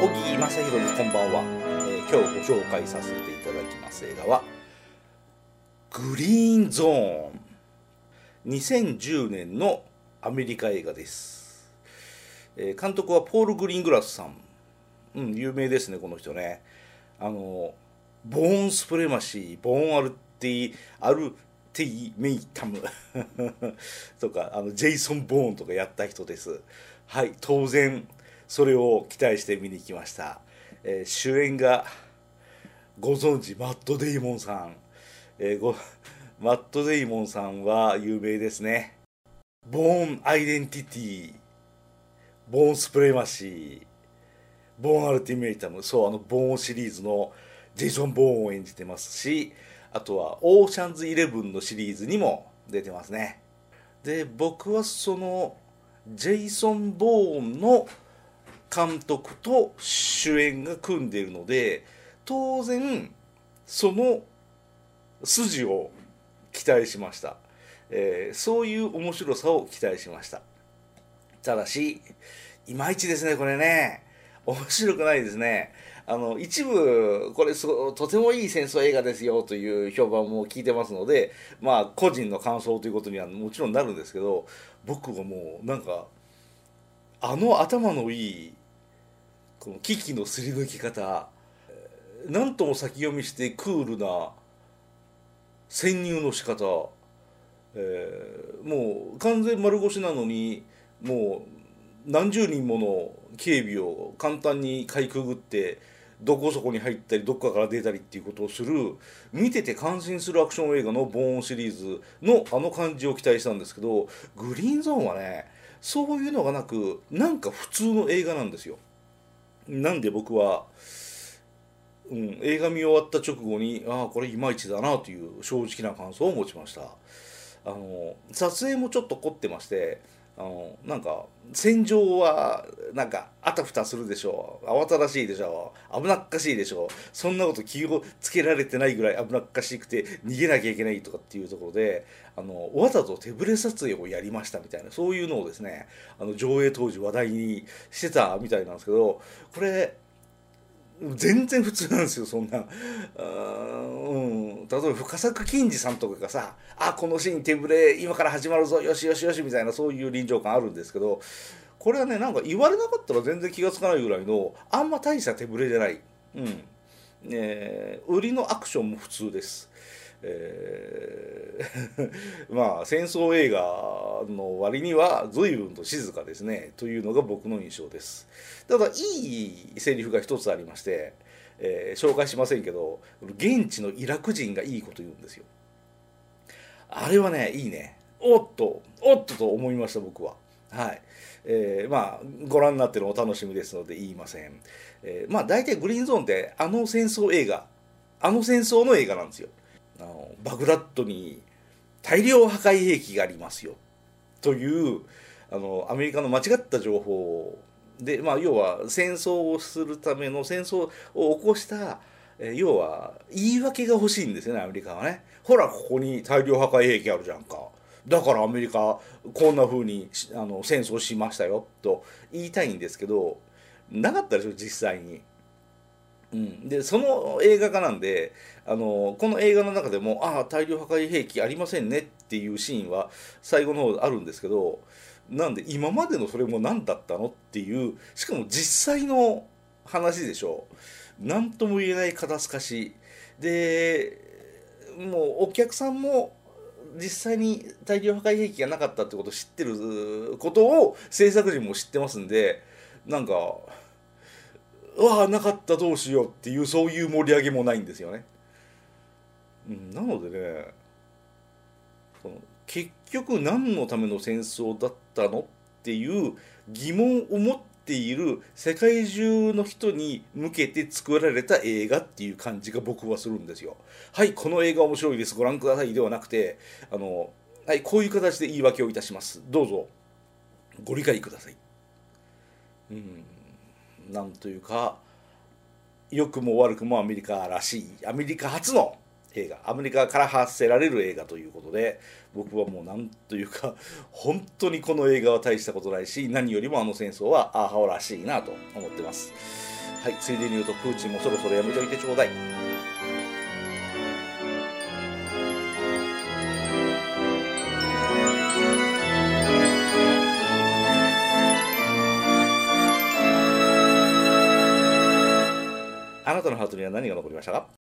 正弘ですこんばんは、えー今日ご紹介させていただきます映画はグリーンゾーン2010年のアメリカ映画です、えー監督はポール・グリーングラスさん。うん有名ですねこの人ね。あのボーンスプレマシーボーンアルティアルティメイタム。とかあのジェイソン・ボーンとかやった人です。はい当然それを期待して見に来ました、えー主演がご存知マット・デイモンさん、えーご マット・デイモンさんは有名ですね。ボーン・アイデンティティボーン・スプレマシーボーン・アルティメイタムそうあのボーンシリーズのジェイソン・ボーンを演じてますしあとはオーシャンズイレブンのシリーズにも出てますね。で僕はそのジェイソン・ボーンの監督と主演が組んでいるので当然その筋を期待しました、えーそういう面白さを期待しました。ただしいまいちですねこれね。面白くないですね。あの一部これすごとてもいい戦争映画ですよという評判も聞いてますのでまあ個人の感想ということにはもちろんなるんですけど僕はもうなんかあの頭のいいこの危機のすり抜き方えーなんとも先読みしてクールな潜入の仕方、えーもう完全丸腰なのにもう何十人もの警備を簡単にかいくぐってどこそこに入ったりどっかから出たりっていうことをする見てて感心するアクション映画のボーンシリーズのあの感じを期待したんですけどグリーンゾーンはねそういうのがなくなんか普通の映画なんですよ。なんで僕は、うん、映画見終わった直後にああこれいまいちだなという正直な感想を持ちました。あの撮影もちょっと凝ってましてあのなんか戦場はなんかあたふたするでしょう。慌ただしいでしょう。危なっかしいでしょう。そんなこと気をつけられてないぐらい危なっかしくて逃げなきゃいけないとかっていうところであのわざと手ぶれ撮影をやりましたみたいなそういうのをですねあの上映当時話題にしてたみたいなんですけどこれ全然普通なんですよそんな。うん。例えば深作金次さんとかがさ「あこのシーン手ぶれ今から始まるぞよしよしよし」みたいなそういう臨場感あるんですけどこれはねなんか言われなかったら全然気が付かないぐらいのあんま大した手ぶれじゃない、うん。えー売りのアクションも普通です。えー まあ戦争映画の割には随分と静かですねというのが僕の印象です。ただいいセリフが一つありまして、えー紹介しませんけど現地のイラク人がいいこと言うんですよ。あれはねいいね。おっとおっとと思いました僕は。はい。えーまあご覧になってるのお楽しみですので言いません、えーまあ大体グリーンゾーンってあの戦争映画あの戦争の映画なんですよ。あのバグダッドに大量破壊兵器がありますよ。というあのアメリカの間違った情報で、まあ、要は戦争をするための戦争を起こしたえ要は言い訳が欲しいんですよねアメリカはね。ほらここに大量破壊兵器あるじゃんか。だからアメリカこんな風にあの戦争しましたよと言いたいんですけどなかったでしょ実際に。うん、でその映画化なんであのこの映画の中でも「ああ大量破壊兵器ありませんね」っていうシーンは最後の方あるんですけどなんで今までのそれも何だったのっていうしかも実際の話でしょ。何とも言えない肩透かし。でもうお客さんも実際に大量破壊兵器がなかったってことを知ってることを制作陣も知ってますんでなんかうわなかったどうしようっていうそういう盛り上げもないんですよね。うん、なのでねその結局何のための戦争だったのっていう疑問を持っている世界中の人に向けて作られた映画っていう感じが僕はするんですよ。はいこの映画面白いですご覧くださいではなくてあの、はい、こういう形で言い訳をいたしますどうぞご理解ください。うんなんというか良くも悪くもアメリカらしいアメリカ初の映画アメリカから発せられる映画ということで僕はもうなんというか本当にこの映画は大したことないし何よりもあの戦争はアーハオらしいなと思ってます。はいついでに言うとプーチンもそろそろやめといてちょうだいあなたのハートには何が残りましたか？